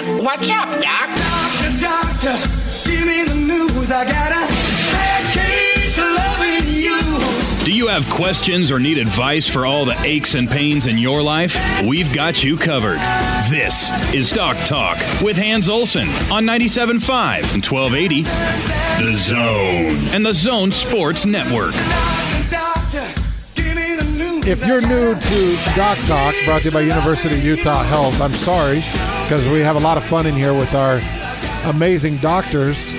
What's up, Doc? Doctor, doctor, give me the news. I got a bad case of loving you. Do you have questions or need advice for all the aches and pains in your life? We've got you covered. This is Doc Talk with Hans Olsen on 97.5 and 1280. The Zone and the Zone Sports Network. Doctor, doctor, give me the news. If you're new to Doc Talk, brought to you by University of Utah Health, I'm sorry because we have a lot of fun in here with our amazing doctors.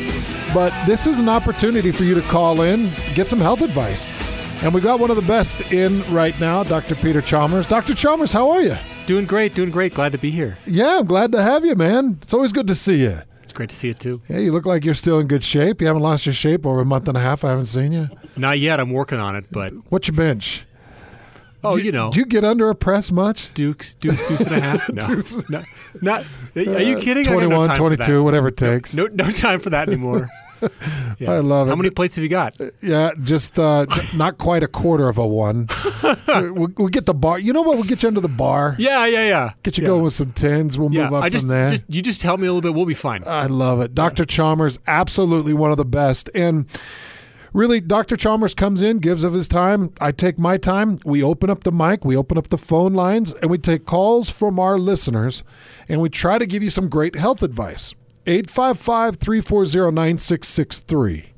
But this is an opportunity for you to call in, get some health advice. And we got one of the best in right now, Dr. Peter Chalmers. Dr. Chalmers, how are you? Doing great, doing great. Glad to be here. Yeah, I'm glad to have you, man. It's always good to see you. It's great to see you too. Yeah, you look like you're still in good shape. You haven't lost your shape over a month and a half. I haven't seen you. Not yet. I'm working on it, but What's your bench? oh, you know, Do you get under a press much? Dukes, Dukes, Deuce and a half. No, no, not. Are you kidding? I got no 21, 22, whatever it takes. No, no time for that anymore. Yeah. I love it. How many plates have you got? Yeah, just uh, not quite a quarter of a one. we'll, we'll get the bar. You know what? We'll get you under the bar. Yeah, yeah, yeah. Get you yeah. going with some tens. We'll Yeah, move up I just, from there. just you just help me a little bit. We'll be fine. I love it. Dr. Chalmers, absolutely one of the best. And really, Dr. Chalmers comes in, gives of his time. I take my time. We open up the mic, we open up the phone lines, and we take calls from our listeners, and we try to give you some great health advice. 855 340 9663.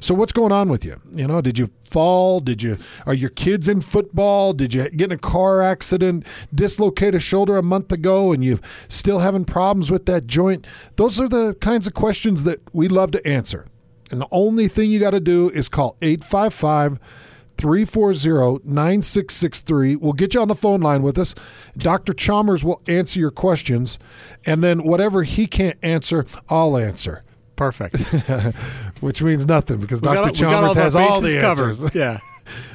So what's going on with you? You know, did you fall? Did you are your kids in football? Did you get in a car accident, dislocate a shoulder a month ago and you still having problems with that joint? Those are the kinds of questions that we love to answer. And the only thing you got to do is call 855 340 9663. We'll get you on the phone line with us. Dr. Chalmers will answer your questions. And then whatever he can't answer, I'll answer Perfect. which means nothing because We Dr. got Chalmers the has all the covered. answers. Yeah.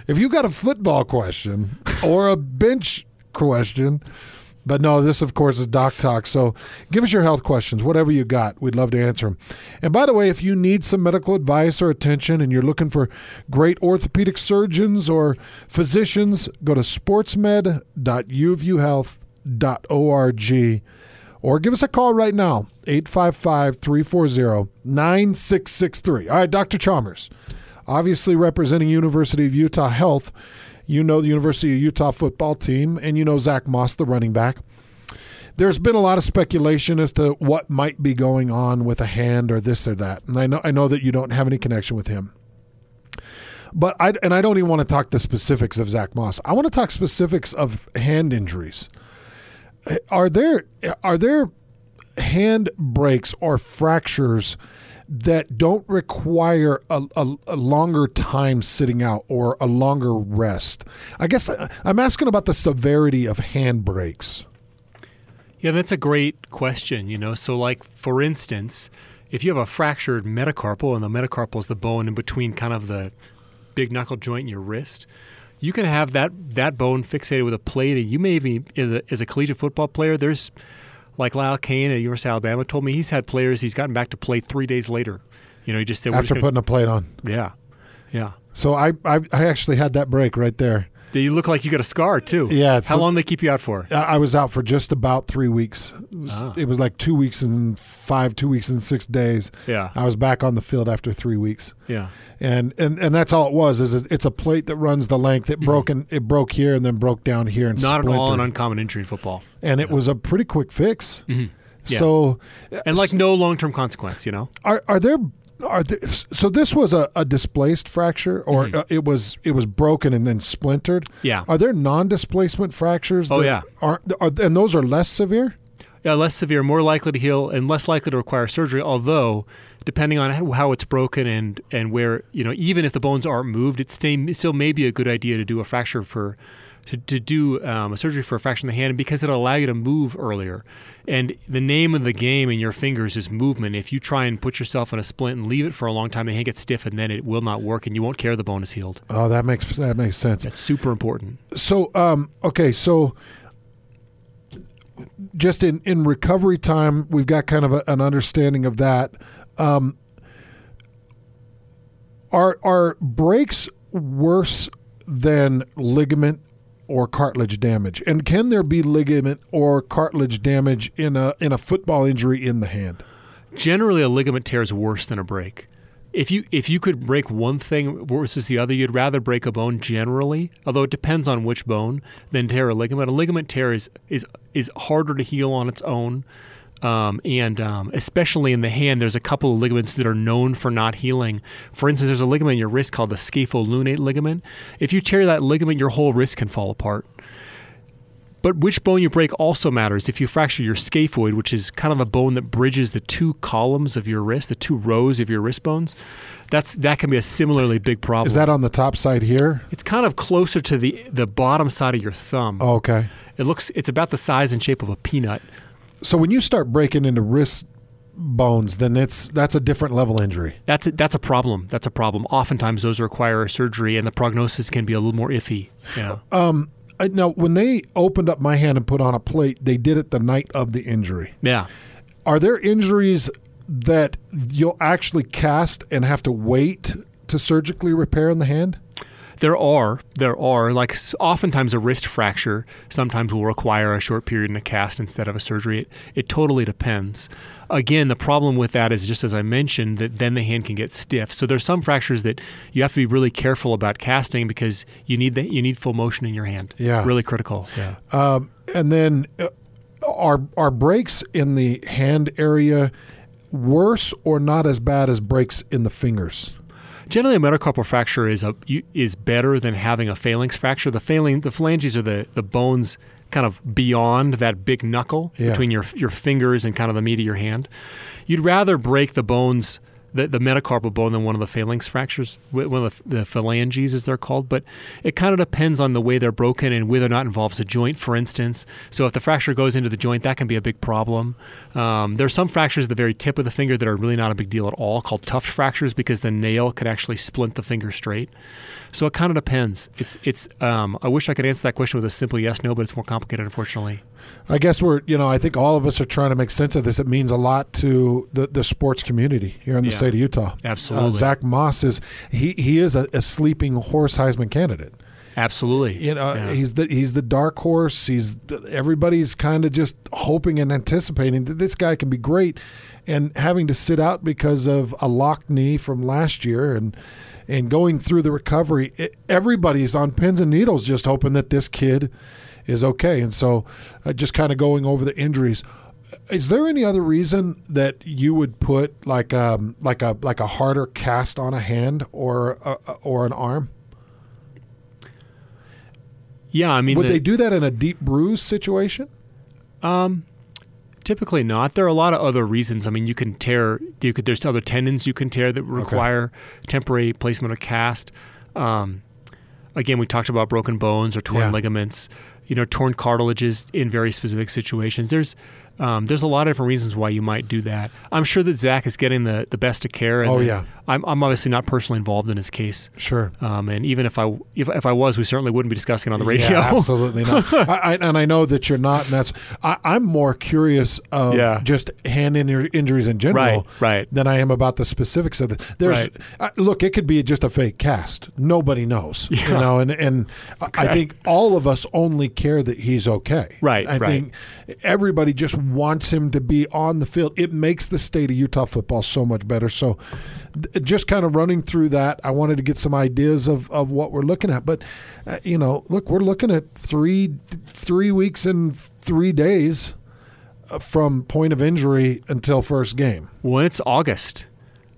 if you got a football question or a bench question, but no, this of course is Doc Talk. So give us your health questions, whatever you got. We'd love to answer them. And by the way, if you need some medical advice or attention and you're looking for great orthopedic surgeons or physicians, go to sportsmed.uofuhealth.org or give us a call right now 855 340 9663. All right, Dr. Chalmers, obviously representing University of Utah Health. You know the University of Utah football team, and you know Zach Moss, the running back. There's been a lot of speculation as to what might be going on with a hand or this or that, and I know I know that you don't have any connection with him. But I and I don't even want to talk the specifics of Zach Moss. I want to talk specifics of hand injuries are there are there hand breaks or fractures that don't require a, a, a longer time sitting out or a longer rest? I guess I- I'm asking about the severity of hand breaks. Yeah, that's a great question. You know, so like for instance, if you have a fractured metacarpal, and the metacarpal is the bone in between kind of the big knuckle joint in your wrist, you can have that that bone fixated with a plate. And you may even, as a, as a collegiate football player, there's like Lyle Cain at University of Alabama told me he's had players he's gotten back to play three days later. You know, he just said, After just gonna, putting a plate on, yeah, yeah. so I, I I actually had that break right there. You look like you got a scar too. Yeah, it's How long they keep you out for? I was out for just about three weeks. It was, Ah. it was like two weeks and five, two weeks and six days. Yeah. I was back on the field after three weeks. Yeah. and and and that's all it was. Is it- it's a plate that runs the length. It broke and it broke here and then broke down here and Mm-hmm. Not at all an uncommon injury in football. and it was a pretty quick fix. Yeah. So, And like no long term consequence, you know? are are there there, so this was a, a displaced fracture or uh, it was it was broken and then splintered? Mm-hmm. Yeah. Are there non-displacement fractures? Oh, yeah. Are, are and those are less severe? Yeah, less severe, more likely to heal, and less likely to require surgery. Although, depending on how, it's broken and and where you know, even if the bones aren't moved, it stay, it still may be a good idea to do a fracture for to, to do um, a surgery for a fracture in the hand because it'll allow you to move earlier. And the name of the game in your fingers is movement. If you try and put yourself in a splint and leave it for a long time, the hand gets stiff, and then it will not work, and you won't care the bone is healed. Oh, that makes that makes sense. That's super important. So, um, okay, so just in, in recovery time, we've got kind of a, an understanding of that. Um, are are breaks worse than ligament or cartilage damage? And can there be ligament or cartilage damage in a in a football injury in the hand? Generally, a ligament tear is worse than a break. If you if you could break one thing versus the other, you'd rather break a bone generally, although it depends on which bone, than tear a ligament. A ligament tear is is is harder to heal on its own. Um, and um, especially in the hand, there's a couple of ligaments that are known for not healing. For instance, there's a ligament in your wrist called the scapholunate ligament. If you tear that ligament, your whole wrist can fall apart. But which bone you break also matters. If you fracture your scaphoid, which is kind of the bone that bridges the two columns of your wrist, the two rows of your wrist bones, that's that can be a similarly big problem. Is that on the top side here? It's kind of closer to the the bottom side of your thumb. Oh, okay. It looks it's about the size and shape of a peanut. So when you start breaking into wrist bones, then it's that's a different level injury. That's a, that's a problem. That's a problem. Oftentimes those require surgery, and the prognosis can be a little more iffy. Yeah. Um, I, now when they opened up my hand and put on a plate, they did it the night of the injury. yeah. Are there injuries that you'll actually cast and have to wait to surgically repair in the hand? There are, there are. Like oftentimes a wrist fracture sometimes will require a short period in a cast instead of a surgery. It, it totally depends. Again, the problem with that is just as I mentioned that then the hand can get stiff. So there's some fractures that you have to be really careful about casting because you need the, you need full motion in your hand. Yeah. really critical. Yeah. Um, and then uh, are are breaks in the hand area worse or not as bad as breaks in the fingers? Generally, a metacarpal fracture is a is better than having a phalanx fracture. The phalanx, the phalanges are the, the bones kind of beyond that big knuckle Yeah. between your your fingers and kind of the meat of your hand. You'd rather break the bones, the, the metacarpal bone, than one of the phalanx fractures, one of the, the phalanges as they're called. But it kind of depends on the way they're broken and whether or not it involves a joint, for instance. So if the fracture goes into the joint, that can be a big problem. Um, there are some fractures at the very tip of the finger that are really not a big deal at all, called tuft fractures, because the nail could actually splint the finger straight. So it kind of depends. It's it's. Um, I wish I could answer that question with a simple yes no, but it's more complicated, unfortunately. I guess we're, you know, I think all of us are trying to make sense of this. It means a lot to the, the sports community here in the Yeah. state of Utah. Absolutely. Uh, Zach Moss is he he is a, a sleeping horse Heisman candidate. Absolutely. You know, Yeah. he's the he's the dark horse. He's everybody's kind of just hoping and anticipating that this guy can be great, and having to sit out because of a locked knee from last year and and going through the recovery. It, everybody's on pins and needles, just hoping that this kid is okay. And so, uh, just kind of going over the injuries. Is there any other reason that you would put like um like a like a harder cast on a hand or a, or an arm? Yeah, I mean, Would the- they do that in a deep bruise situation? Um, typically not. There are a lot of other reasons. I mean, you can tear. You could. There's other tendons you can tear that require temporary placement of cast. Um, again, we talked about broken bones or torn Yeah. ligaments. You know, torn cartilages in very specific situations. There's um, there's a lot of different reasons why you might do that. I'm sure that Zach is getting the, the best of care. And Oh, that yeah. I'm, I'm obviously not personally involved in his case. Sure. Um, and even if I if, if I was, we certainly wouldn't be discussing it on the radio. Yeah, absolutely not. I, I, and I know that you're not, and that's. I, I'm more curious of Yeah. just hand injury, injuries in general, Right, right. than I am about the specifics of it. There's, Right. uh, look, it could be just a fake cast. Nobody knows, you know, and and I- I think all of us only care that he's okay. Right, I right. think everybody just wants him to be on the field. It makes the state of Utah football so much better. So, just kind of running through that, I wanted to get some ideas of, of what we're looking at. But uh, you know, look, we're looking at three three weeks and three days uh, from point of injury until first game. Well, it's August.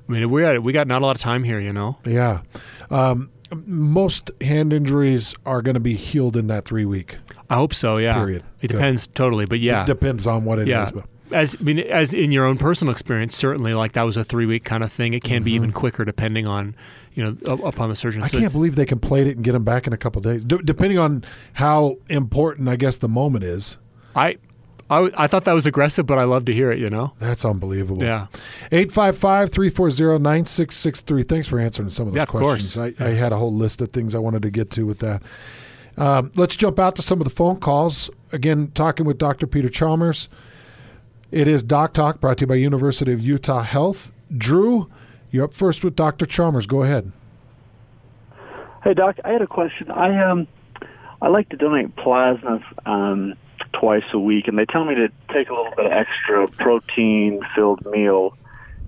I mean, we got we got not a lot of time here, you know. Yeah. Um, most hand injuries are going to be healed in that three week. I hope so. Yeah. Period. It Good. depends totally, but yeah, It depends on what it is. yeah. But As I mean, as in your own personal experience, certainly, like that was a three week kind of thing. It can be even quicker depending on, you know, upon the surgeon. Mm-hmm. I So can't believe they can plate it and get him back in a couple days, D- depending on how important I guess the moment is. I, I, w- I thought that was aggressive, but I love to hear it. You know. That's unbelievable. Yeah. 855 340 9663. Thanks for answering some of those Yeah, of questions. course. I, I had a whole list of things I wanted to get to with that. Um, let's jump out to some of the phone calls. Again, talking with Dr. Peter Chalmers. It is Doc Talk brought to you by University of Utah Health. Drew, you're up first with Dr. Chalmers. Go ahead. Hey, Doc, I had a question. I um, I like to donate plasma um, twice a week, and they tell me to take a little bit of extra protein-filled meal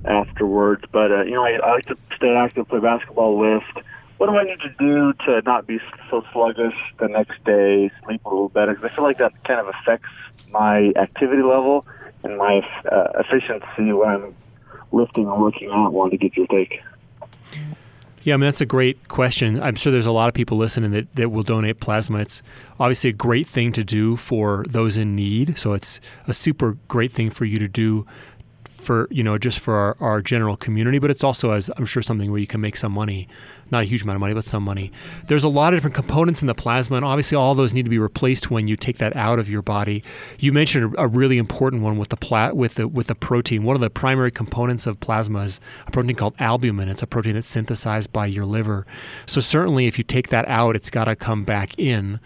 afterwards. But uh, you know, I, I like to stay active, play basketball, lift. What do I need to do to not be so sluggish the next day, sleep a little better? Because I feel like that kind of affects my activity level and my uh, efficiency when I'm lifting or working out. Wanted to get your take. Yeah, I mean that's a great question. I'm sure there's a lot of people listening that, that will donate plasma. It's obviously a great thing to do for those in need. So it's a super great thing for you to do for you know just for our, our general community, but it's also as I'm sure something where you can make some money not a huge amount of money, but some money. There's a lot of different components in the plasma, and obviously all those need to be replaced when you take that out of your body. You mentioned a really important one with the pla- with the with the protein. One of the primary components of plasma is a protein called albumin. It's a protein that's synthesized by your liver. So certainly, if you take that out, it's got to come back in.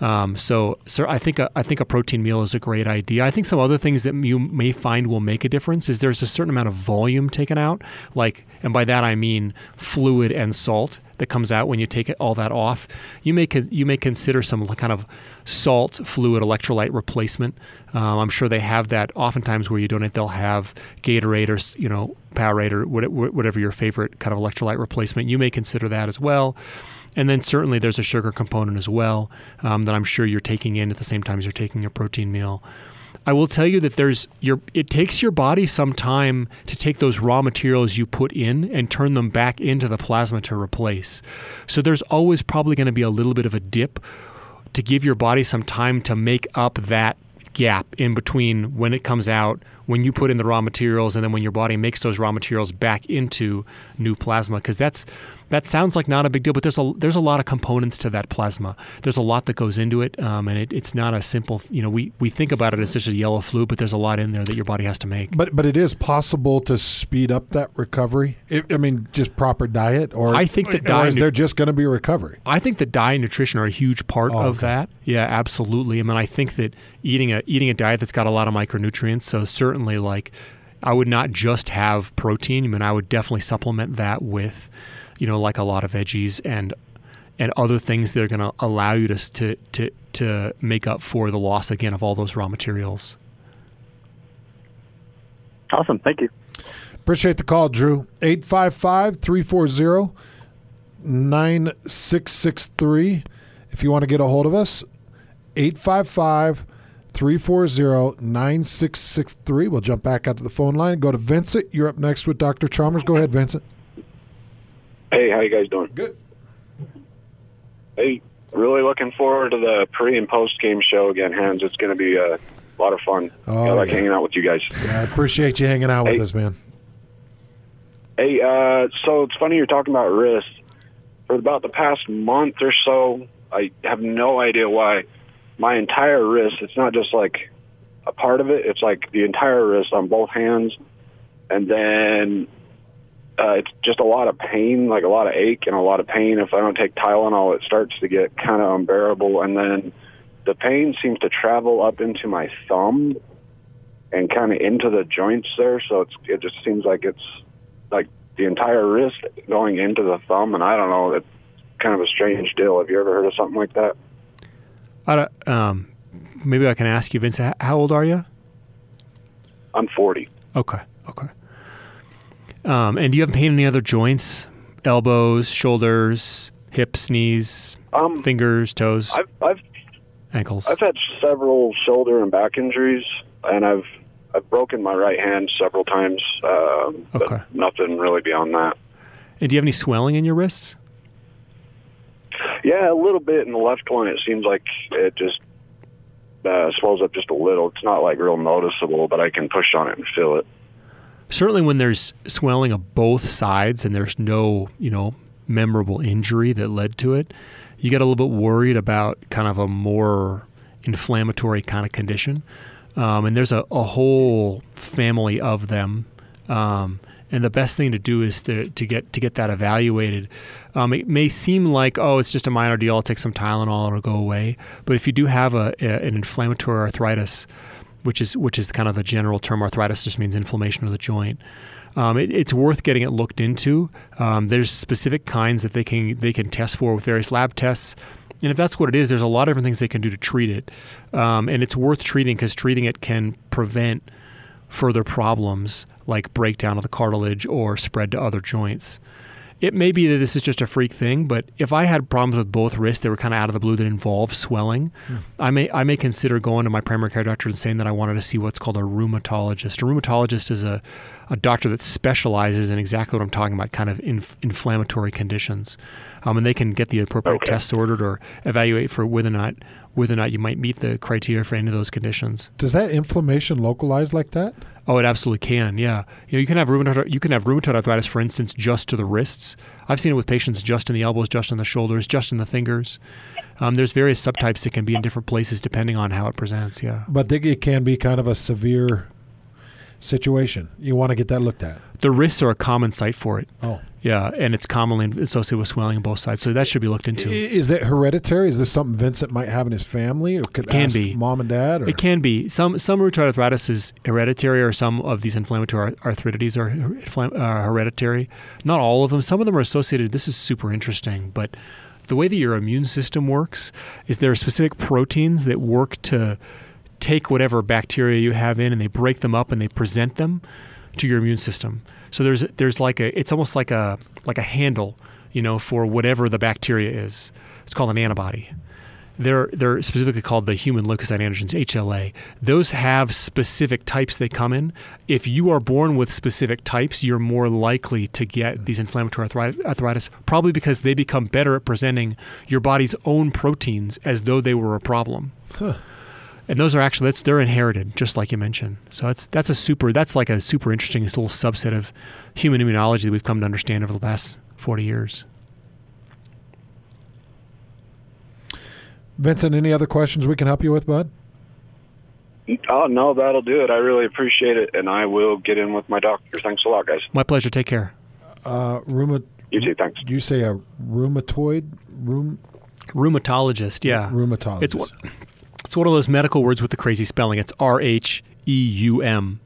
Um, so, so I think a, I think a protein meal is a great idea. I think some other things that you may find will make a difference is there's a certain amount of volume taken out, like, and by that I mean fluid and salt that comes out when you take all that off. You may you may consider some kind of salt fluid electrolyte replacement. Um, I'm sure they have that. Oftentimes, where you donate, they'll have Gatorade or you know Powerade or whatever your favorite kind of electrolyte replacement. You may consider that as well. And then certainly there's a sugar component as well um, that I'm sure you're taking in at the same time as you're taking your protein meal. I will tell you that there's your it takes your body some time to take those raw materials you put in and turn them back into the plasma to replace. So there's always probably going to be a little bit of a dip to give your body some time to make up that gap in between when it comes out, when you put in the raw materials, and then when your body makes those raw materials back into new plasma. Because that's that sounds like not a big deal, but there's a there's a lot of components to that plasma. There's a lot that goes into it, um, and it, it's not a simple. You know, we, we think about it as just a yellow fluid, but there's a lot in there that your body has to make. But but it is possible to speed up that recovery. It, I mean, just proper diet, or I think that diet. Is there just going to be recovery? I think that diet and nutrition are a huge part oh, of okay. that. Yeah, absolutely. I mean, I think that eating a eating a diet that's got a lot of micronutrients. So certainly, like, I would not just have protein. I mean, I would definitely supplement that with you know, like a lot of veggies and and other things that are going to allow you to, to to to make up for the loss again of all those raw materials. Awesome. Thank you. Appreciate the call, Drew. 855 340 9663. If you want to get a hold of us, 855 340 9663. We'll jump back out to the phone line and go to Vincent. You're up next with Dr. Chalmers. Go ahead, Vincent. Hey, how you guys doing? Good. Hey, really looking forward to the pre and post game show again, Hans. It's going to be a lot of fun. Oh, I like yeah. hanging out with you guys. Yeah, I appreciate you hanging out hey, with us, man. Hey, uh, so it's funny you're talking about wrists. For about the past month or so, I have no idea why my entire wrist, it's not just like a part of it, it's like the entire wrist on both hands. And then uh, it's just a lot of pain, like a lot of ache and a lot of pain. If I don't take Tylenol, it starts to get kind of unbearable. And then the pain seems to travel up into my thumb and kind of into the joints there. So it's, it just seems like it's like the entire wrist going into the thumb. And I don't know, it's kind of a strange deal. Have you ever heard of something like that? I um, maybe I can ask you, Vince, how old are you? I'm 40. Okay. Okay. Um, and do you have pain in any other joints? Elbows, shoulders, hips, knees, um, fingers, toes, I've, I've, ankles. I've had several shoulder and back injuries, and I've I've broken my right hand several times. Uh, okay. nothing really beyond that. And do you have any swelling in your wrists? Yeah, a little bit in the left one. It seems like it just uh, swells up just a little. It's not like real noticeable, but I can push on it and feel it certainly when there's swelling of both sides and there's no, you know, memorable injury that led to it, you get a little bit worried about kind of a more inflammatory kind of condition. Um, and there's a, a, whole family of them. Um, and the best thing to do is to, to get to get that evaluated. Um, it may seem like oh, it's just a minor deal. I'll take some Tylenol; it'll go away. But if you do have a, a an inflammatory arthritis, which is which is kind of the general term. Arthritis just means inflammation of the joint. Um, it, it's worth getting it looked into. Um, there's specific kinds that they can they can test for with various lab tests. And if that's what it is, there's a lot of different things they can do to treat it. Um, and it's worth treating because treating it can prevent further problems like breakdown of the cartilage or spread to other joints. It may be that this is just a freak thing, but if I had problems with both wrists that were kind of out of the blue that involve swelling, I may I may consider going to my primary care doctor and saying that I wanted to see what's called a rheumatologist. A rheumatologist is a, a doctor that specializes in exactly what I'm talking about, kind of inf- inflammatory conditions, um, and they can get the appropriate Okay. tests ordered or evaluate for whether or not whether or not you might meet the criteria for any of those conditions. Does that inflammation localize like that? Oh, it absolutely can. Yeah, you know, you can have rheumatoid. You can have rheumatoid arthritis, for instance, just to the wrists. I've seen it with patients just in the elbows, just in the shoulders, just in the fingers. Um, there's various subtypes that can be in different places depending on how it presents. Yeah, But they, it can be kind of a severe situation. You want to get that looked at. the wrists are a common site for it. Oh. Yeah, and it's commonly associated with swelling on both sides, so that should be looked into. Is it hereditary? Is this something Vincent might have in his family, or could Can ask be. mom and dad? Or? It can be some some rheumatoid arthritis is hereditary, or some of these inflammatory arthritides are uh, hereditary. Not all of them. Some of them are associated. This is super interesting, but the way that your immune system works is there are specific proteins that work to take whatever bacteria you have in, and they break them up and they present them to your immune system. So there's there's like a it's almost like a like a handle, you know, for whatever the bacteria is. It's called an antibody they're they're specifically called the human leukocyte antigens HLA. Those have specific types they come in. If you are born with specific types, you're more likely to get these inflammatory arthritis, probably because they become better at presenting your body's own proteins as though they were a problem. And those are actually that's they're inherited, just like you mentioned. So that's that's a super that's like a super interesting little subset of human immunology that we've come to understand over the last forty years. Vincent, any other questions we can help you with, bud? Oh no, that'll do it. I really appreciate it, and I will get in with my doctor. Thanks a lot, guys. My pleasure. Take care. Uh, rheuma, You too. Thanks. you say a rheumatoid rheum, Rheumatologist, yeah. rheumatologist. It's one, it's one of those medical words with the crazy spelling. It's R H E U M,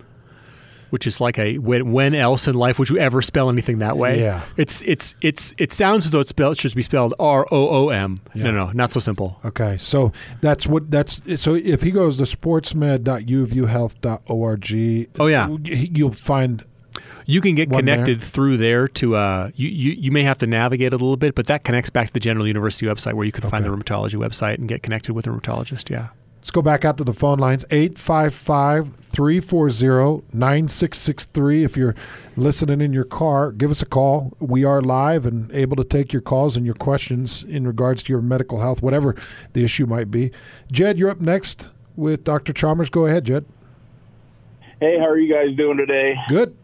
which is like a when, when else in life would you ever spell anything that way? Yeah. It's it's it's it sounds as though it's spelled it should be spelled R O O M. Yeah. No, no, not so simple. Okay, so that's what that's so if he goes to sportsmed.uofuhealth.org, Oh, yeah. you'll find You can get One connected through there to uh you, you you may have to navigate a little bit, but that connects back to the General University website where you can find the rheumatology website and get connected with a rheumatologist. Yeah. Let's go back out to the phone lines 855 340 9663. If you're listening in your car, give us a call. We are live and able to take your calls and your questions in regards to your medical health, whatever the issue might be. Jed, you're up next with Dr. Chalmers. Go ahead, Jed. Hey, how are you guys doing today? Good.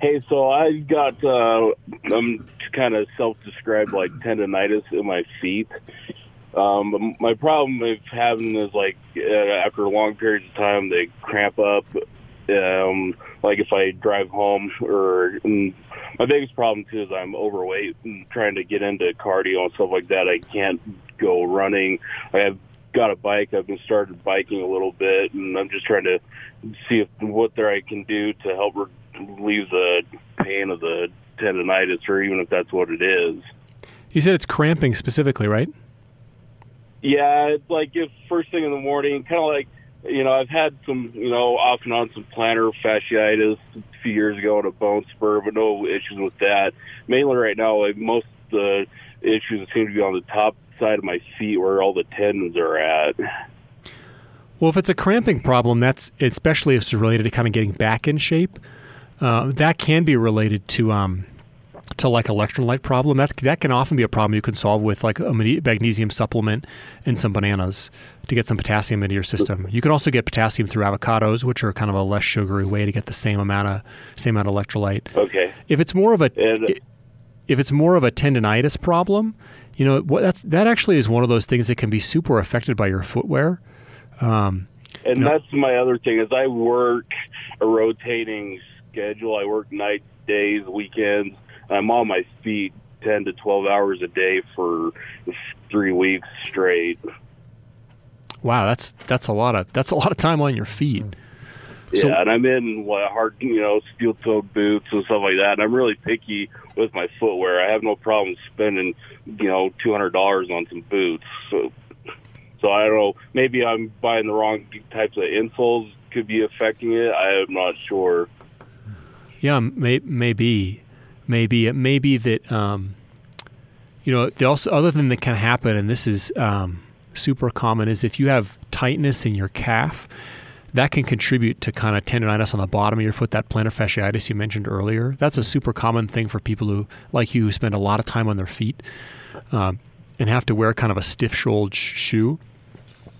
Hey, so I got uh, I'm kind of self-described like tendonitis in my feet. Um, my problem with having is like uh, after long periods of time they cramp up. Um, like if I drive home, or mm, my biggest problem too is I'm overweight and trying to get into cardio and stuff like that. I can't go running. I have got a bike. I've been started biking a little bit, and I'm just trying to see if what there I can do to help relieve the pain of the tendonitis, or even if that's what it is. You said it's cramping specifically, right? Yeah, it's like if first thing in the morning, kind of like you know, I've had some, you know, off and on some plantar fasciitis a few years ago and a bone spur, but no issues with that. Mainly right now, like most of the issues seem to be on the top side of my feet where all the tendons are at. Well, if it's a cramping problem, that's especially if it's related to kind of getting back in shape. Uh, that can be related to um, to like electrolyte problem. That that can often be a problem you can solve with like a magnesium supplement and some bananas to get some potassium into your system. You can also get potassium through avocados, which are kind of a less sugary way to get the same amount of same amount of electrolyte. Okay. If it's more of a And- if it's more of a tendonitis problem, you know what that's that actually is one of those things that can be super affected by your footwear. Um, And that's my other thing is I work a rotating schedule. I work nights, days, weekends. I'm on my feet ten to twelve hours a day for three weeks straight. Wow, that's that's a lot of that's a lot of time on your feet. So- yeah, and I'm in what hard, you know, steel-toed boots and stuff like that. And I'm really picky with my footwear. I have no problem spending, you know, two hundred dollars on some boots. So, so I don't know. Maybe I'm buying the wrong types of insoles. Could be affecting it. I am not sure. Yeah, may, maybe, maybe it may be that um, you know the also other thing that can happen, and this is um, super common, is if you have tightness in your calf, that can contribute to kind of tendonitis on the bottom of your foot, that plantar fasciitis you mentioned earlier. That's a super common thing for people who, like you, who spend a lot of time on their feet um, and have to wear kind of a stiff-soled sh- shoe.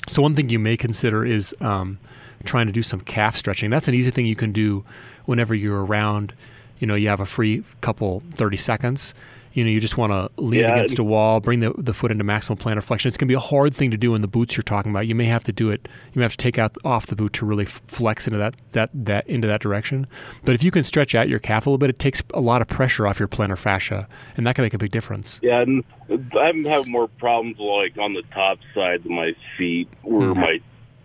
So one thing you may consider is um, trying to do some calf stretching. That's an easy thing you can do whenever you're around. You know, you have a free couple thirty seconds. You know, you just want to lean Yeah. against a wall, bring the, the foot into maximum plantar flexion. It's going to be a hard thing to do in the boots you're talking about. You may have to do it. You may have to take out off the boot to really flex into that that that into that direction. But if you can stretch out your calf a little bit, it takes a lot of pressure off your plantar fascia, and that can make a big difference. Yeah, and I'm having more problems like on the top side of my feet, where Mhm. my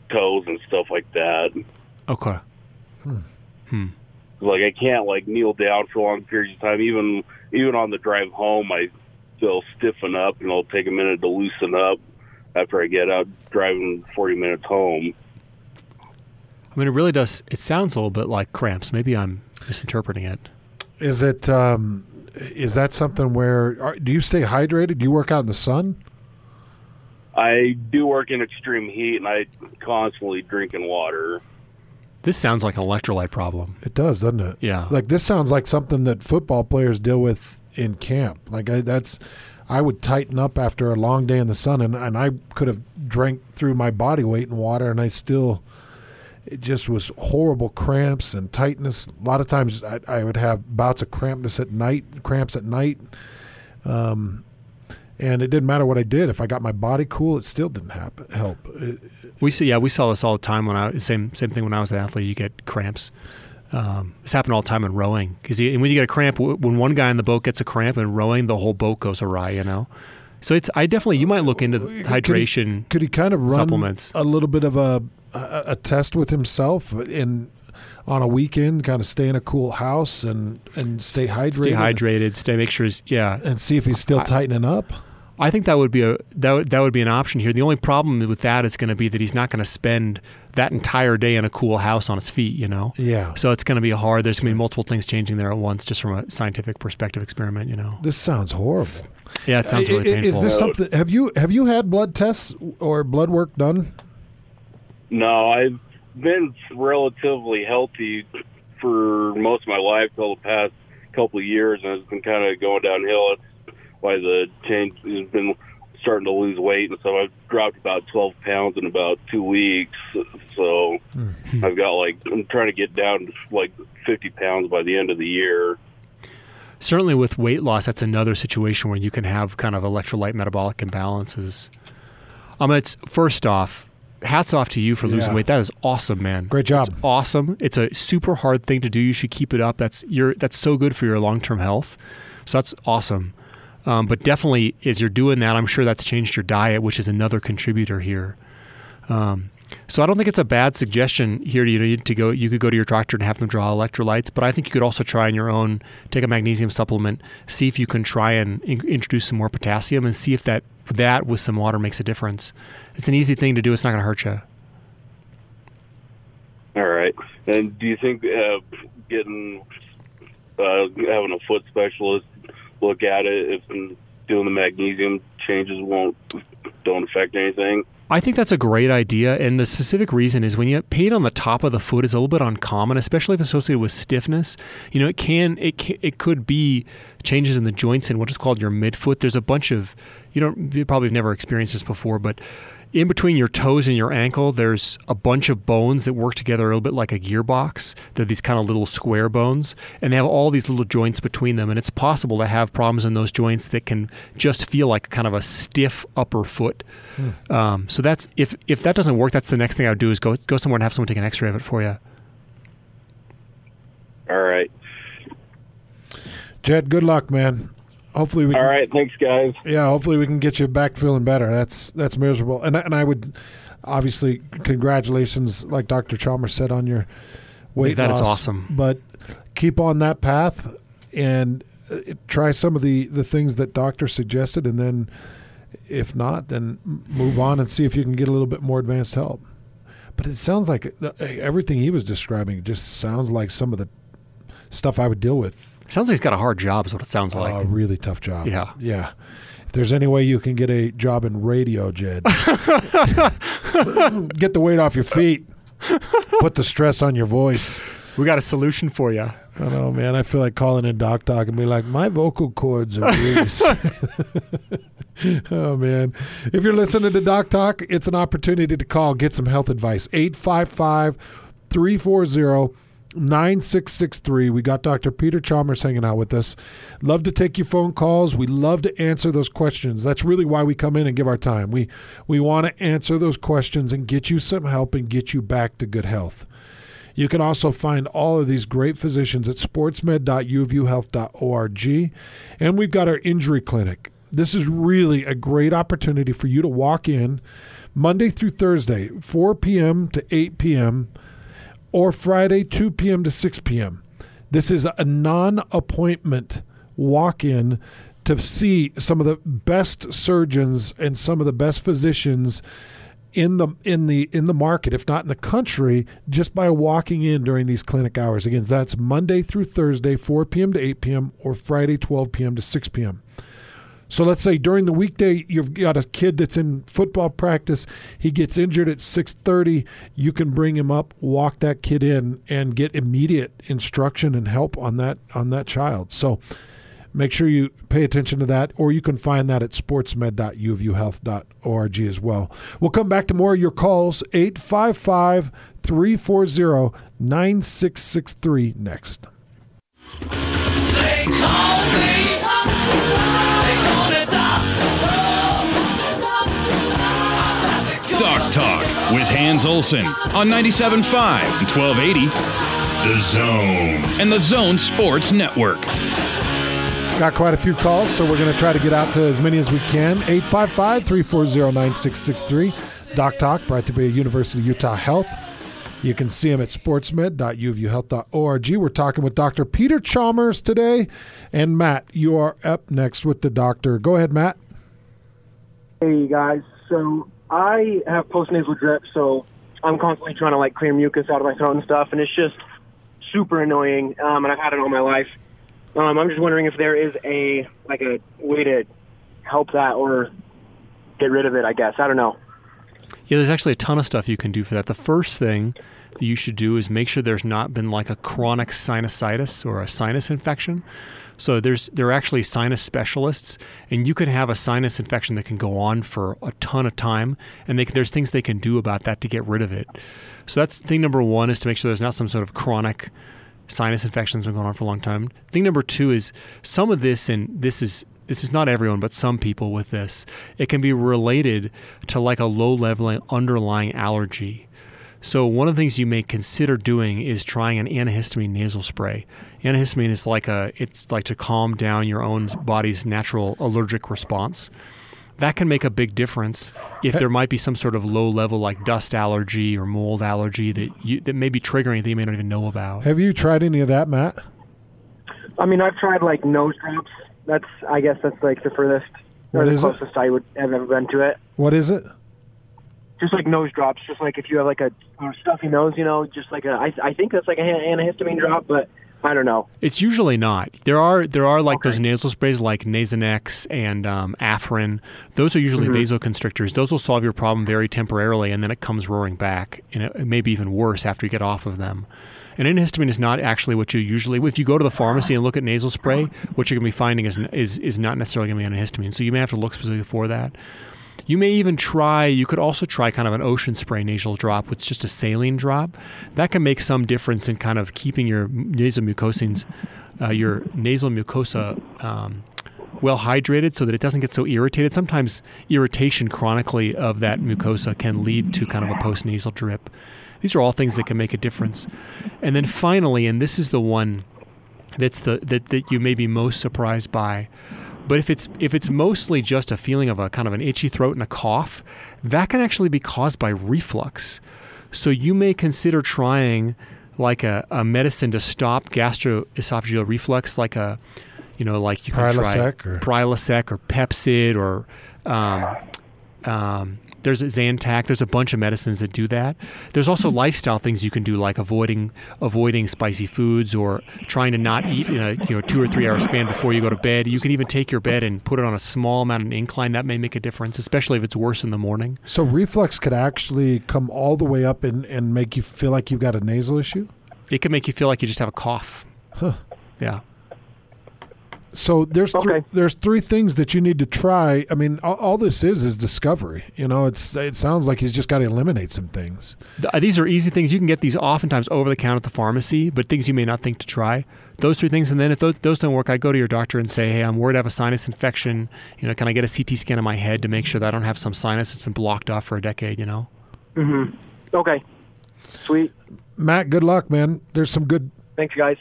toes and stuff like that. Okay. Like I can't like kneel down for long periods of time. Even even on the drive home, I still stiffen up, and it'll take a minute to loosen up after I get out driving 40 minutes home. I mean, it really does. It sounds a little bit like cramps. Maybe I'm misinterpreting it. Is it? Um, is that something where are, do you stay hydrated? Do you work out in the sun? I do work in extreme heat, and I constantly drinking water. This sounds like an electrolyte problem. It does, doesn't it? Yeah. Like this sounds like something that football players deal with in camp. Like I, that's, I would tighten up after a long day in the sun, and, and I could have drank through my body weight in water, and I still, it just was horrible cramps and tightness. A lot of times I, I would have bouts of crampness at night, cramps at night. Um, and it didn't matter what I did. If I got my body cool, it still didn't happen, help. It, We see, yeah, we saw this all the time when I same same thing when I was an athlete. You get cramps. Um, this happened all the time in rowing because when you get a cramp, w- when one guy in the boat gets a cramp in rowing, the whole boat goes awry. You know, so it's I definitely you might look into the Could he- hydration. could he kind of run supplements. a little bit of a, a test with himself in on a weekend, kind of stay in a cool house and and stay hydrated, Stay hydrated. Stay. Make sure. He's, yeah, and see if he's still tightening up. I think that would be a that would, that would be an option here. The only problem with that is going to be that he's not going to spend that entire day in a cool house on his feet. You know. Yeah, So it's going to be hard. There's going to be multiple things changing there at once, just from a scientific perspective experiment. You know. this sounds horrible. Yeah, it sounds really I- I- painful. Is this something? Have you have you had blood tests or blood work done? No, I've been relatively healthy for most of my life till the past couple of years, and it's been kind of going downhill. It's why the change has been starting to lose weight, and so I've dropped about 12 pounds in about two weeks. So I've got like I'm trying to get down to like 50 pounds by the end of the year. Certainly, with weight loss, that's another situation where you can have kind of electrolyte metabolic imbalances. Um, it's first off, hats off to you for losing Yeah. weight. That is awesome, man. Great job. It's awesome. It's a super hard thing to do. You should keep it up. That's your that's so good for your long term health. So that's awesome. Um, but definitely, as you're doing that, I'm sure that's changed your diet, which is another contributor here. Um, so I don't think it's a bad suggestion here to, you know, to go. You could go to your doctor and have them draw electrolytes, but I think you could also try on your own, take a magnesium supplement, see if you can try and in- introduce some more potassium, and see if that that with some water makes a difference. It's an easy thing to do. It's not going to hurt you. All right. And do you think uh, getting uh, having a foot specialist look at it if and doing the magnesium changes won't don't affect anything? I think that's a great idea, and the specific reason is when you have pain on the top of the foot is a little bit uncommon, especially if associated with stiffness. You know, it can it can, it could be changes in the joints in what is called your midfoot. There's a bunch of you don't you probably have never experienced this before, but in between your toes and your ankle, there's a bunch of bones that work together a little bit like a gearbox. They're these kind of little square bones, and they have all these little joints between them. And it's possible to have problems in those joints that can just feel like kind of a stiff upper foot. Um, so that's if if that doesn't work, that's the next thing I would do is go go somewhere and have someone take an X-ray of it for you. All right. Jed, good luck, man. Hopefully we. All Can, right. Thanks, guys. Yeah, hopefully we can get you back feeling better. That's that's miserable. And I- and I would obviously congratulations, like Dr. Chalmers said, on your weight That is loss. awesome. But keep on that path and uh, try some of the the things that doctor suggested, and then if not, then move on and see if you can get a little bit more advanced help. But it sounds like uh, everything he was describing just sounds like some of the stuff I would deal with. Sounds like he's got a hard job, is what it sounds like. a really tough job. Yeah. yeah. If there's any way you can get a job in radio, Jed, get the weight off your feet, put the stress on your voice. we got a solution for you. I know, man. I feel like calling in Doc Talk and be like, my vocal cords are loose. oh, man. If you're listening to Doc Talk, it's an opportunity to call, get some health advice. 855 340 9663. We got Dr. Peter Chalmers hanging out with us. Love to take your phone calls. We love to answer those questions. That's really why we come in and give our time. We we want to answer those questions and get you some help and get you back to good health. You can also find all of these great physicians at sportsmed.uofuhealth.org. And we've got our injury clinic. This is really a great opportunity for you to walk in Monday through Thursday, 4 p.m. to 8 p.m., or Friday, 2 p.m. to 6 p.m. This is a non appointment walk in to see some of the best surgeons and some of the best physicians in the in the in the market, if not in the country, just by walking in during these clinic hours. Again, that's Monday through Thursday, 4 p.m. to 8 p.m., or Friday, 12 p.m. to 6 p.m. So let's say during the weekday you've got a kid that's in football practice, he gets injured at 6:30, you can bring him up, walk that kid in and get immediate instruction and help on that on that child. So make sure you pay attention to that or you can find that at sportsmed.uofuhealth.org as well. We'll come back to more of your calls 855-340-9663 next. With Hans Olsen on 97.5 and 1280. The Zone and the Zone Sports Network. Got quite a few calls, so we're going to try to get out to as many as we can. 855 340 9663. Doc Talk, brought to you by University of Utah Health. You can see him at sportsmed.uofuhealth.org. We're talking with Dr. Peter Chalmers today. And Matt, you are up next with the doctor. Go ahead, Matt. Hey guys, so I have postnasal drip, so I'm constantly trying to like clear mucus out of my throat and stuff, and it's just super annoying. Um, and I've had it all my life. Um, I'm just wondering if there is a like a way to help that or get rid of it. I guess I don't know. Yeah, there's actually a ton of stuff you can do for that. The first thing that you should do is make sure there's not been like a chronic sinusitis or a sinus infection. So there's there are actually sinus specialists, and you can have a sinus infection that can go on for a ton of time, and they, there's things they can do about that to get rid of it. So that's thing number one is to make sure there's not some sort of chronic sinus infections been going on for a long time. Thing number two is some of this, and this is this is not everyone, but some people with this, it can be related to like a low level underlying allergy. So one of the things you may consider doing is trying an antihistamine nasal spray. Antihistamine is like a it's like to calm down your own body's natural allergic response. That can make a big difference if there might be some sort of low level like dust allergy or mold allergy that you that may be triggering that you may not even know about. Have you tried any of that, Matt? I mean, I've tried like nose drops. That's I guess that's like the furthest What or the is it? closest I would have ever been to it. What is it? Just like nose drops, just like if you have like a, a stuffy nose, you know, just like a. I, I think that's like an antihistamine drop, but I don't know. It's usually not. There are there are like Okay. those nasal sprays like Nasonex and um, Afrin. Those are usually vasoconstrictors. Those will solve your problem very temporarily, and then it comes roaring back, and it, it may be even worse after you get off of them. And antihistamine is not actually what you usually. If you go to the pharmacy and look at nasal spray, what you're going to be finding is is is not necessarily going to be antihistamine. So you may have to look specifically for that. You may even try, you could also try kind of an ocean spray nasal drop with just a saline drop. That can make some difference in kind of keeping your nasal mucosins, uh, your nasal mucosa um, well hydrated so that it doesn't get so irritated. Sometimes irritation chronically of that mucosa can lead to kind of a postnasal drip. These are all things that can make a difference. And then finally, and this is the one that's the that, that you may be most surprised by. But if it's if it's mostly just a feeling of a kind of an itchy throat and a cough, that can actually be caused by reflux. So you may consider trying like a, a medicine to stop gastroesophageal reflux, like a, you know, like you can Prilosec try or- Prilosec or Pepcid or um, um, there's a Zantac. There's a bunch of medicines that do that. There's also hmm. lifestyle things you can do, like avoiding avoiding spicy foods or trying to not eat in a you know two or three hour span before you go to bed. You can even take your bed and put it on a small amount of an incline. That may make a difference, especially if it's worse in the morning. So reflux could actually come all the way up and, and make you feel like you've got a nasal issue. It can make you feel like you just have a cough. Huh. Yeah. So there's three, Okay. there's three things that you need to try. I mean, all, all this is is discovery. You know, it's it sounds like he's just got to eliminate some things. Uh, These are easy things. You can get these oftentimes over the counter at the pharmacy, but things you may not think to try. Those three things, and then if those, those don't work, I go to your doctor and say, "Hey, I'm worried I have a sinus infection. You know, can I get a CT scan of my head to make sure that I don't have some sinus that's been blocked off for a decade?" You know. Mm-hmm. Okay. Sweet. Matt, good luck, man. There's some good Thanks, guys.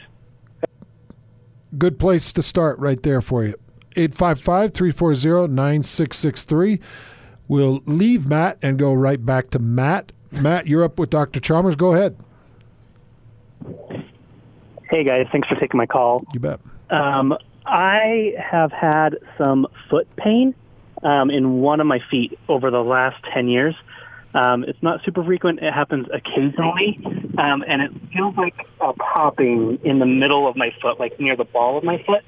Good place to start right there for you. 855-340-9663. We'll leave Matt and go right back to Matt. Matt, you're up with Dr. Chalmers. Go ahead. Hey guys, thanks for taking my call. You bet. Um, I have had some foot pain um, in one of my feet over the last 10 years. Um, it's not super frequent. It happens occasionally, um, and it feels like a popping in the middle of my foot, like near the ball of my foot.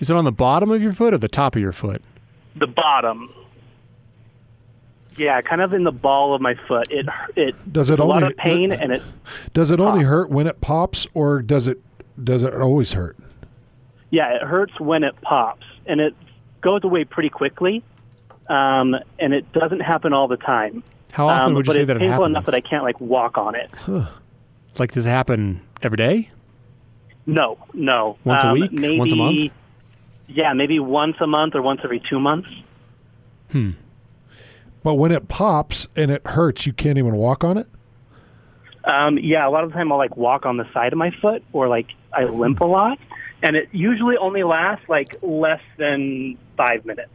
Is it on the bottom of your foot or the top of your foot? The bottom. Yeah, kind of in the ball of my foot. It it Does it a lot of pain, and it Does it only hurt when it pops or does it does it always hurt? Yeah, it hurts when it pops, and it goes away pretty quickly, um, and it doesn't happen all the time. How often um, would you but say that it happens? But painful enough that I can't like walk on it. Like, does it happen every day? No, no. Once a Um, week? Maybe, Once a month? Yeah, maybe once a month or once every two months. Hmm. But when it pops and it hurts, you can't even walk on it? Um, yeah, a lot of the time I'll like walk on the side of my foot or like I limp a lot, and it usually only lasts like less than five minutes.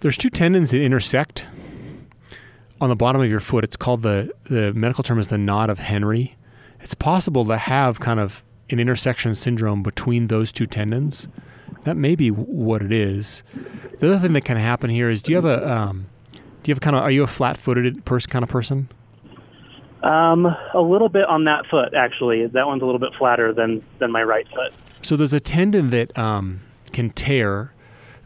There's two tendons that intersect on the bottom of your foot. It's called the the medical term is the knot of Henry. It's possible to have kind of an intersection syndrome between those two tendons. That may be what it is. The other thing that can happen here is, do you have a um, do you have kind of are you a flat-footed person kind of person? Um, a little bit on that foot actually. That one's a little bit flatter than than my right foot. So there's a tendon that um, can tear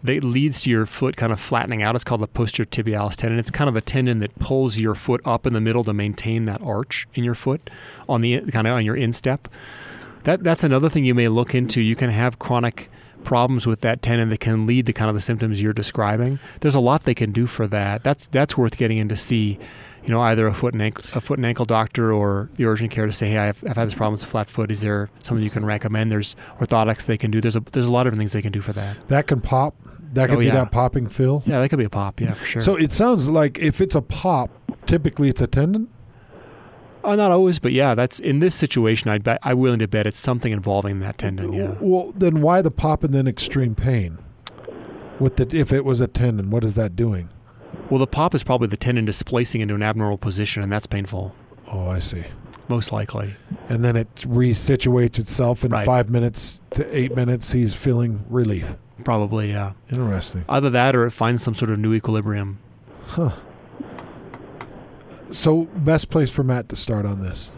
that leads to your foot kind of flattening out. It's called the posterior tibialis tendon. It's kind of a tendon that pulls your foot up in the middle to maintain that arch in your foot on the kind of on your instep. That that's another thing you may look into. You can have chronic problems with that tendon that can lead to kind of the symptoms you're describing. There's a lot they can do for that. That's that's worth getting in to see, you know, either a foot and ankle, a foot and ankle doctor or the urgent care to say, hey, I've, I've had this problem with flat foot. Is there something you can recommend? There's orthotics they can do. There's a there's a lot of things they can do for that. That can pop. That could Oh, be yeah. that popping feel. Yeah, that could be a pop. Yeah, for sure. So it sounds like if it's a pop, typically it's a tendon. oh, not always, but yeah, that's in this situation. I'd bet I'm willing to bet it's something involving that tendon. Yeah. Well, then why the pop and then extreme pain? With the if it was a tendon, what is that doing? Well, the pop is probably the tendon displacing into an abnormal position, and that's painful. Oh, I see. Most likely. And then it resituates itself in Right. five minutes to eight minutes. He's feeling relief. Probably, yeah. Interesting. Either that or it finds some sort of new equilibrium. Huh. So, best place for Matt to start on this.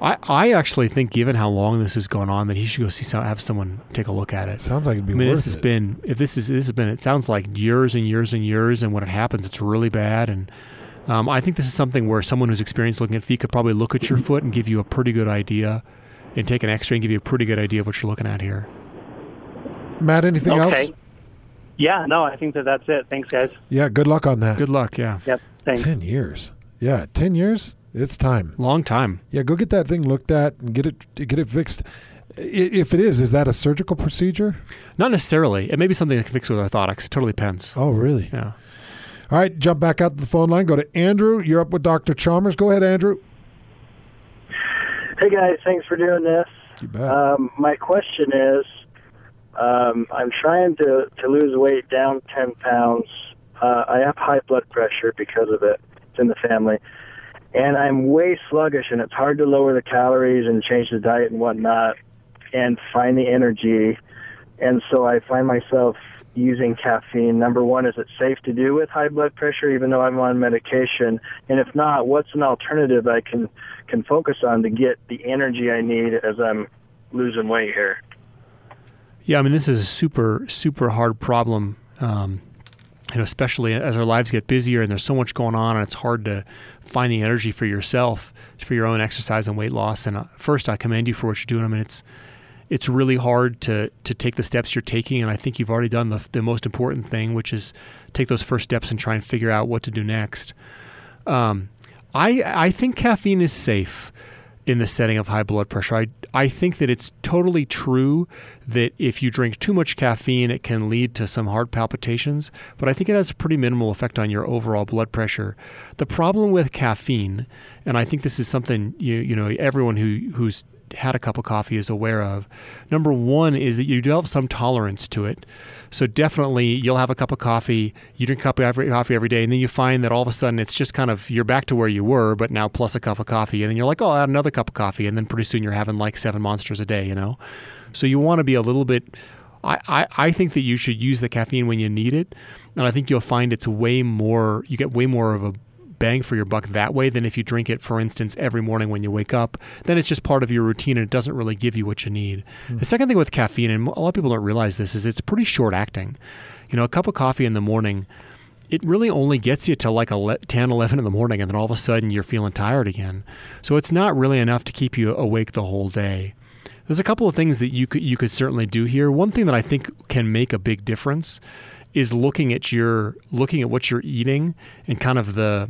I, I actually think, given how long this has gone on, that he should go see some, have someone take a look at it. Sounds like it'd be I mean, this has it. been if this is this has been it sounds like years and years and years, and when it happens, it's really bad. And um, I think this is something where someone who's experienced looking at feet could probably look at your foot and give you a pretty good idea, and take an X-ray and give you a pretty good idea of what you're looking at here. Matt, anything okay. else? Yeah, no, I think that that's it. Thanks, guys. Yeah, good luck on that. Good luck. Yeah, Yep. Thanks. 10 years. Yeah, 10 years? It's time. long time. Yeah, go get that thing looked at and get it get it fixed. If it is, is that a surgical procedure? Not necessarily. It may be something that can fix with orthotics. It totally depends. Oh, really? Yeah. All right, jump back out to the phone line. Go to Andrew. You're up with Dr. Chalmers. Go ahead, Andrew. Hey guys, thanks for doing this. You bet. Um, my question is, um, I'm trying to to lose weight down ten pounds. Uh, I have high blood pressure because of it, It's in the family. And I'm way sluggish, and it's hard to lower the calories and change the diet and whatnot, and find the energy. And so I find myself using caffeine. Number one, is it safe to do with high blood pressure, even though I'm on medication? And if not, what's an alternative I can can focus on to get the energy I need as I'm losing weight here? Yeah, I mean, this is a super, super hard problem. Um, you know, especially as our lives get busier and there's so much going on, and it's hard to find the energy for yourself for your own exercise and weight loss. And uh, first, I commend you for what you're doing. I mean, it's it's really hard to to take the steps you're taking, and I think you've already done the the most important thing, which is take those first steps and try and figure out what to do next. Um, I I think caffeine is safe in the setting of high blood pressure. I, I think that it's totally true that if you drink too much caffeine, it can lead to some heart palpitations, but I think it has a pretty minimal effect on your overall blood pressure. The problem with caffeine, and I think this is something you you know everyone who who's had a cup of coffee is aware of. Number one is that you develop some tolerance to it. So definitely, you'll have a cup of coffee. You drink a cup of coffee every day, and then you find that all of a sudden it's just kind of you're back to where you were, but now plus a cup of coffee, and then you're like, oh, I'll add another cup of coffee, and then pretty soon you're having like seven monsters a day, you know. So you want to be a little bit. I, I, I think that you should use the caffeine when you need it, and I think you'll find it's way more. You get way more of a bang for your buck that way than if you drink it, for instance, every morning when you wake up. Then it's just part of your routine and it doesn't really give you what you need. Hmm. The second thing with caffeine, and a lot of people don't realize this, is it's pretty short acting. You know, a cup of coffee in the morning, it really only gets you to like ele- 10, 11 in the morning, and then all of a sudden you're feeling tired again. So it's not really enough to keep you awake the whole day. There's a couple of things that you could you could certainly do here. One thing that I think can make a big difference is looking at your looking at what you're eating and kind of the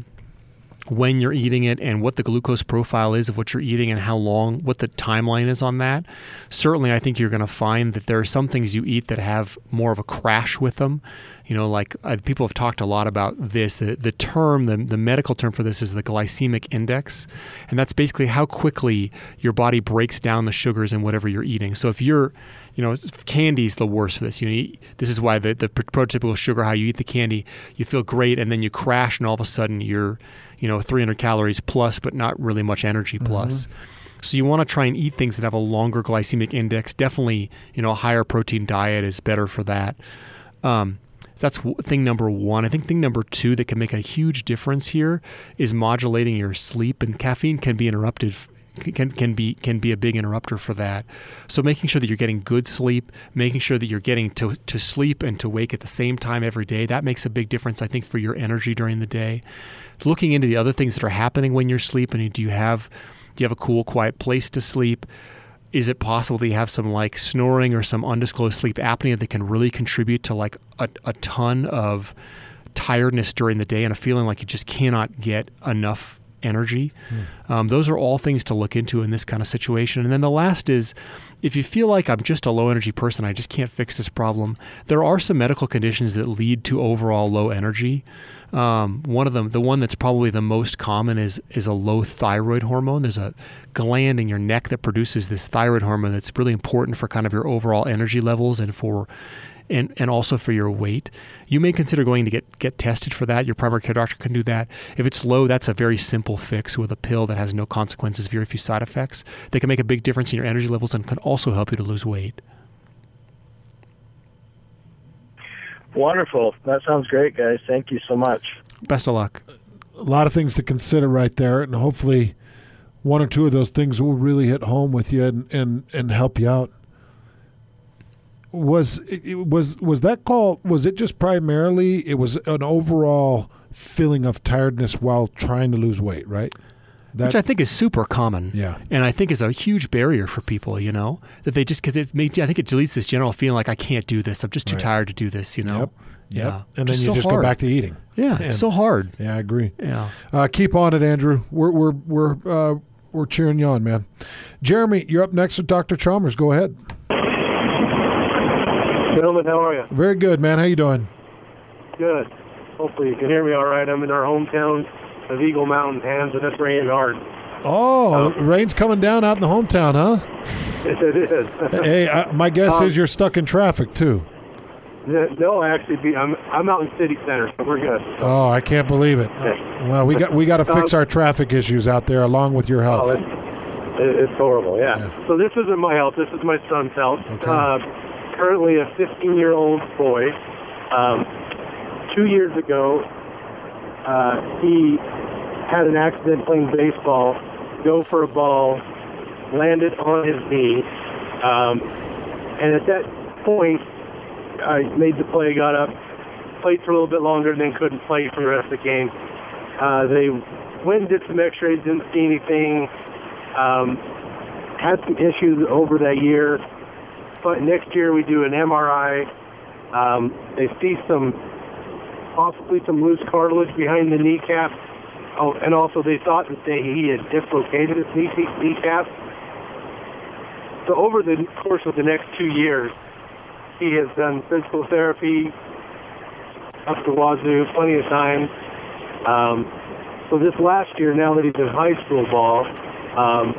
when you're eating it and what the glucose profile is of what you're eating and how long what the timeline is on that certainly i think you're going to find that there are some things you eat that have more of a crash with them. You know like uh, people have talked a lot about this. The, the term the, the medical term for this is the glycemic index and that's basically how quickly your body breaks down the sugars in whatever you're eating. So if you're you know, candy's the worst for this. You you, this is why the, the prototypical sugar how you eat the candy, you feel great, and then you crash, and all of a sudden you're, you know, 300 calories plus, but not really much energy plus. So you want to try and eat things that have a longer glycemic index. Definitely, you know, a higher protein diet is better for that. Um, that's thing number one. I think thing number two that can make a huge difference here is modulating your sleep, and caffeine can be interrupted. Can, can be can be a big interrupter for that. So making sure that you're getting good sleep, making sure that you're getting to, to sleep and to wake at the same time every day, that makes a big difference, I think, for your energy during the day. Looking into the other things that are happening when you're sleeping, do you have do you have a cool, quiet place to sleep? Is it possible that you have some like snoring or some undisclosed sleep apnea that can really contribute to like a, a ton of tiredness during the day and a feeling like you just cannot get enough energy? Um, those are all things to look into in this kind of situation. And then the last is if you feel like I'm just a low energy person, I just can't fix this problem, there are some medical conditions that lead to overall low energy. Um, one of them, the one that's probably the most common, is is a low thyroid hormone. There's a gland in your neck that produces this thyroid hormone that's really important for kind of your overall energy levels and for and, and also for your weight. You may consider going to get, get tested for that. Your primary care doctor can do that. If it's low, that's a very simple fix with a pill that has no consequences, very few side effects. They can make a big difference in your energy levels and can also help you to lose weight. Wonderful. That sounds great, guys. Thank you so much. Best of luck. a lot of things to consider right there, and hopefully, one or two of those things will really hit home with you and and, and help you out. Was it, was was that call? Was it just primarily? It was an overall feeling of tiredness while trying to lose weight, right? That, which I think is super common. Yeah. And I think is a huge barrier for people, you know, that they just, because it makes, I think it deletes this general feeling like, I can't do this. I'm just too Right. tired to do this, you know? Yep. Yep. Yeah. And then Just you so just go back to eating. Yeah. Man. It's so hard. Yeah, I agree. Yeah. Uh, keep on it, Andrew. We're we're we're uh, we're cheering you on, man. Jeremy, you're up next with Dr. Chalmers. Go ahead. Gentlemen, how are you? Very good, man. How you doing? Good. Hopefully you can hear me all right. I'm in our hometown of Eagle Mountain, Hans, and it's raining hard. Oh, rain's coming down out in the hometown, huh? It is. hey, uh, my guess Um, is you're stuck in traffic too. No, I actually be. I'm I'm out in city center, so we're good. Oh, I can't believe it. Well, we got we got to fix Um, our traffic issues out there, along with your health. Oh, it's, it's horrible. Yeah. So this isn't my health. This is my son's health. Uh, currently a 15 year old boy. Um, two years ago, uh, he had an accident playing baseball. Go for a ball, landed on his knee, um, and at that point, I made the play, got up, played for a little bit longer, and then couldn't play for the rest of the game. Uh, they went and did some X-rays, didn't see anything. Um, had some issues over that year, but next year we do an MRI. Um, they see some possibly some loose cartilage behind the kneecap. Oh, and also they thought that they, he had dislocated his knee, kneecap. So over the course of the next two years, he has done physical therapy up the wazoo plenty of times. Um, so this last year, now that he's in high school ball, um,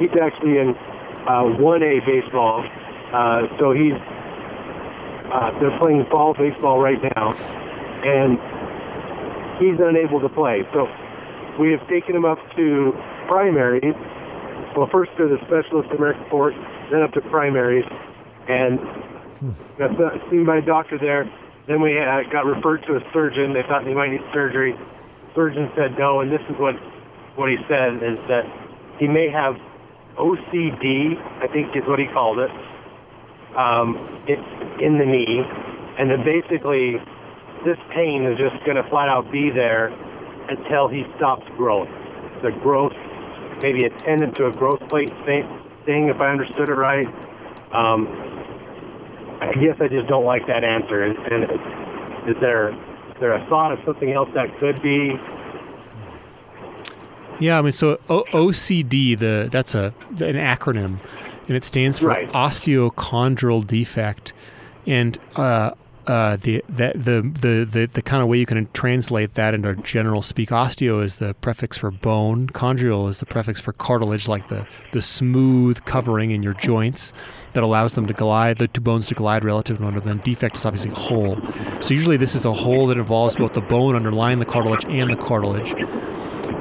he's actually in uh, 1A baseball. Uh, so he's uh, they're playing fall baseball right now, and he's unable to play. So we have taken him up to primaries. Well, first to the specialist American Sport, then up to primaries, and got seen by a doctor there. Then we uh, got referred to a surgeon. They thought he might need surgery. Surgeon said no, and this is what what he said is that he may have OCD, I think is what he called it, um, it, in the knee, and then basically this pain is just going to flat out be there until he stops growing. The growth, maybe a tendon to a growth plate thing, thing if I understood it right. Um, I guess I just don't like that answer. And, and is there is there a thought of something else that could be? Yeah, I mean, so o- OCD, the that's a an acronym, and it stands for Right. osteochondral defect, and uh, uh, the that the the the, the kind of way you can translate that into general speak. Osteo is the prefix for bone. Chondral is the prefix for cartilage, like the the smooth covering in your joints that allows them to glide, the two bones to glide relative to one another. Then defect is obviously a hole. So usually this is a hole that involves both the bone underlying the cartilage and the cartilage.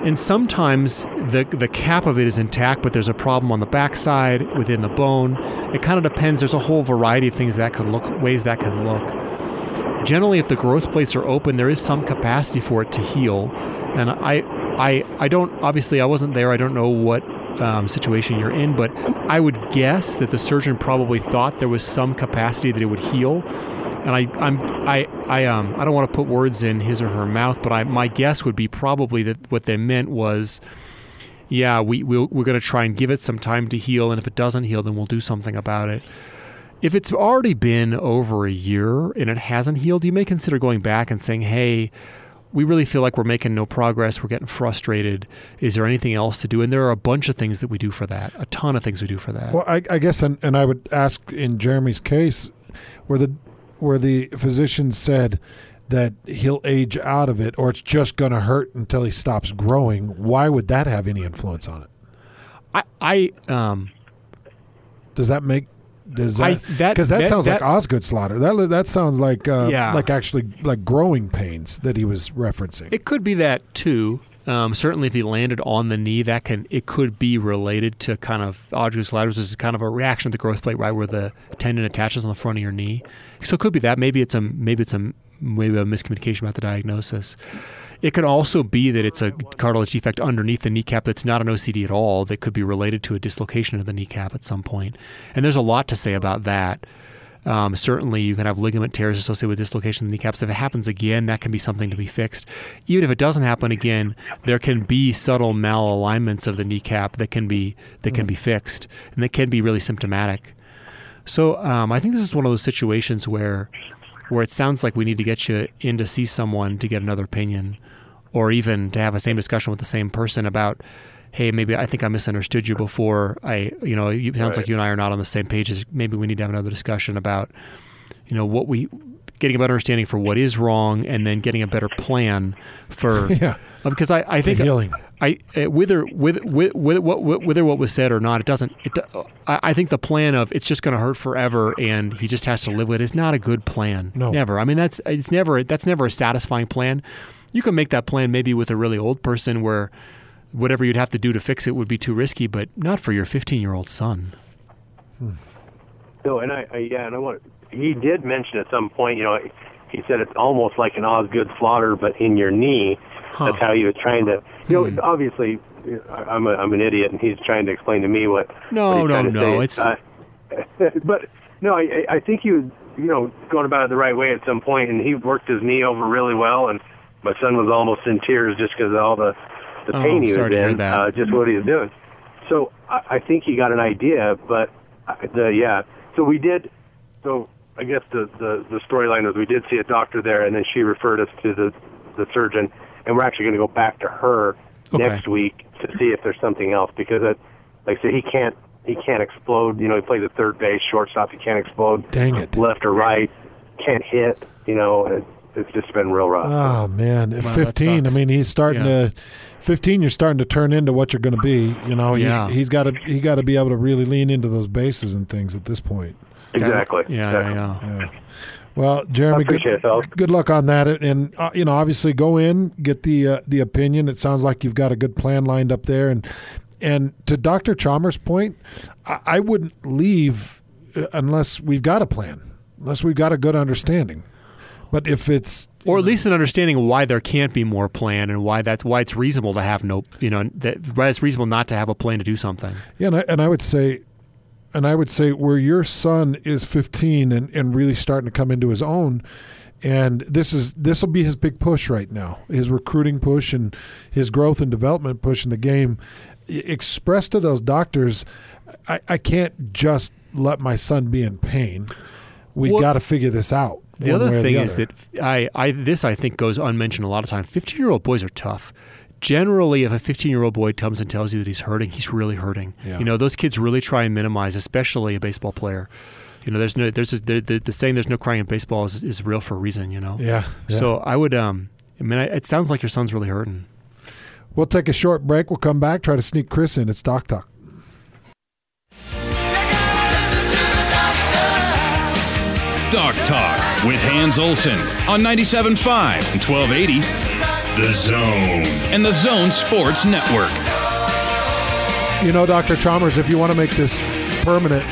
And sometimes the the cap of it is intact, but there's a problem on the backside within the bone. It kind of depends. There's a whole variety of things that can look ways that can look. Generally, if the growth plates are open, there is some capacity for it to heal. And I I I don't obviously I wasn't there. I don't know what um, situation you're in, but I would guess that the surgeon probably thought there was some capacity that it would heal. And I, I'm, I, I, um, I don't want to put words in his or her mouth, but I, my guess would be probably that what they meant was, yeah, we, we'll, we're going to try and give it some time to heal, and if it doesn't heal, then we'll do something about it. If it's already been over a year and it hasn't healed, you may consider going back and saying, hey, we really feel like we're making no progress. We're getting frustrated. Is there anything else to do? And there are a bunch of things that we do for that. A ton of things we do for that. Well, I, I guess, and, and I would ask in Jeremy's case, where the where the physician said that he'll age out of it, or it's just going to hurt until he stops growing. Why would that have any influence on it? I, I um, Does that make does that that- because that, that- sounds that- like Osgood-Schlatter? That that sounds like uh, Yeah. like actually like growing pains that he was referencing. It could be that too. Um, certainly, if he landed on the knee, that can it could be related to kind of Audrey's laterals is kind of a reaction to the growth plate, right, where the tendon attaches on the front of your knee. So it could be that. Maybe it's a maybe it's a maybe a miscommunication about the diagnosis. It could also be that it's a cartilage defect underneath the kneecap that's not an OCD at all. That could be related to a dislocation of the kneecap at some point. And there's a lot to say about that. Um, certainly, you can have ligament tears associated with dislocation of the kneecaps. If it happens again, that can be something to be fixed. Even if it doesn't happen again, there can be subtle malalignments of the kneecap that can be that can be fixed, and that can be really symptomatic. So um, I think this is one of those situations where where it sounds like we need to get you in to see someone to get another opinion, or even to have a same discussion with the same person about, hey, maybe I think I misunderstood you before. I, you know, it sounds like you and I are not on the same page. Maybe we need to have another discussion about, you know, what we. getting a better understanding for what is wrong, and then getting a better plan for Yeah. because I, I think healing. I uh, whether with with whether what whether what was said or not, it doesn't. It, I think the plan of it's just going to hurt forever, and he just has to live with it is not a good plan. No. never. I mean, that's it's never that's never a satisfying plan. You can make that plan maybe with a really old person where whatever you'd have to do to fix it would be too risky, but not for your 15 year old son. No, and I, I yeah, and I want. He did mention at some point, you know, he said it's almost like an Osgood slaughter, but in your knee. That's how he was trying to. You know, obviously, I'm a, I'm an idiot, and he's trying to explain to me what. No, what no, no, it's- Uh, but no, I, I think he was, you know, going about it the right way at some point, and he worked his knee over really well, and my son was almost in tears just because of all the the Oh, pain he was sorry to hear in. Uh, just what he was doing. So I, I think he got an idea, but the yeah. So we did. So I guess the the, the storyline was we did see a doctor there, and then she referred us to the the surgeon, and we're actually going to go back to her Okay. next week to see if there's something else because it, like I said, he can't he can't explode. You know, he plays at third base, shortstop. He can't explode. Dang it. Left or right, can't hit. You know, it's just been real rough. Oh man, at Wow, 15, I mean, he's starting Yeah. to 15 you're starting to turn into what you're going to be, you know. He's Yeah. he's got to he got to be able to really lean into those bases and things at this point. exactly. Yeah, exactly. yeah. Yeah. Well, Jeremy, good, it, good luck on that, and uh, you know, obviously, go in, get the uh, the opinion. It sounds like you've got a good plan lined up there, and and to Doctor Chalmers' point, I, I wouldn't leave uh, unless we've got a plan, unless we've got a good understanding. But if it's Or at least an understanding of why there can't be more plan and why that why it's reasonable to have no you know that why it's reasonable not to have a plan to do something. Yeah, and I, and I would say, and I would say where your son is 15 and, and really starting to come into his own, and this is this will be his big push right now, his recruiting push and his growth and development push in the game. Express to those doctors, I, I can't just let my son be in pain. We Well, got to figure this out. The other thing is other. that I, I this I think goes unmentioned a lot of times. Fifteen year old boys are tough. Generally, if a 15 year old boy comes and tells you that he's hurting, he's really hurting. Yeah. You know, those kids really try and minimize, especially a baseball player. You know, there's no, there's a, the, the, the saying "there's no crying in baseball" is, is real for a reason. You know. yeah, yeah. So I would, um, I mean, I, it sounds like your son's really hurting. we'll take a short break. We'll come back. Try to sneak Chris in. It's Doc Talk. Doc Talk with Hans Olsen on 97.5 and 1280. The Zone and the Zone Sports Network. You know, Dr. Chalmers, if you want to make this permanent,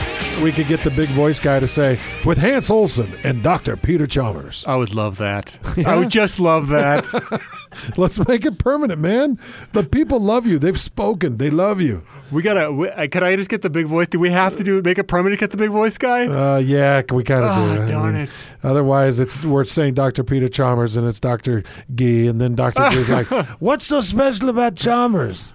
we could get the big voice guy to say, with Hans Olsen and Dr. Peter Chalmers. I would love that. I would just love that. Let's make it permanent, man. The people love you. They've spoken. They love you. we gotta. We, uh, can I just get the big voice? Do we have to do make it permanent? To get the big voice guy? Uh, yeah, we kind of Ah, do. I mean, it. Otherwise, it's we're saying Dr. Peter Chalmers and it's Dr. Gee, and then Dr. Gee's like, "What's so special about Chalmers?"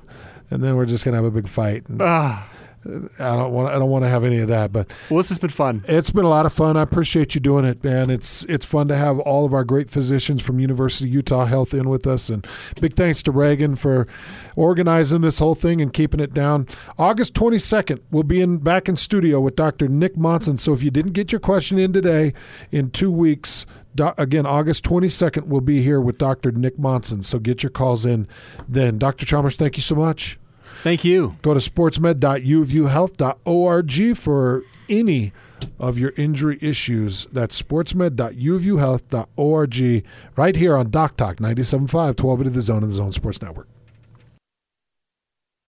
And then we're just gonna have a big fight. And Ah, I don't want. I don't want to have any of that. But well, this has been fun. It's been a lot of fun. I appreciate you doing it, man. It's it's fun to have all of our great physicians from University of Utah Health in with us, and big thanks to Reagan for organizing this whole thing and keeping it down. August twenty second, we'll be in back in studio with Dr. Nick Monson. So if you didn't get your question in today, in two weeks. Do, again, August 22nd, we'll be here with Dr. Nick Monson. So get your calls in then. Dr. Chalmers, thank you so much. Thank you. Go to sportsmed.uofuhealth.org for any of your injury issues. That's sportsmed.uofuhealth.org right here on Doc Talk 97.5, 12 to the Zone of the Zone Sports Network.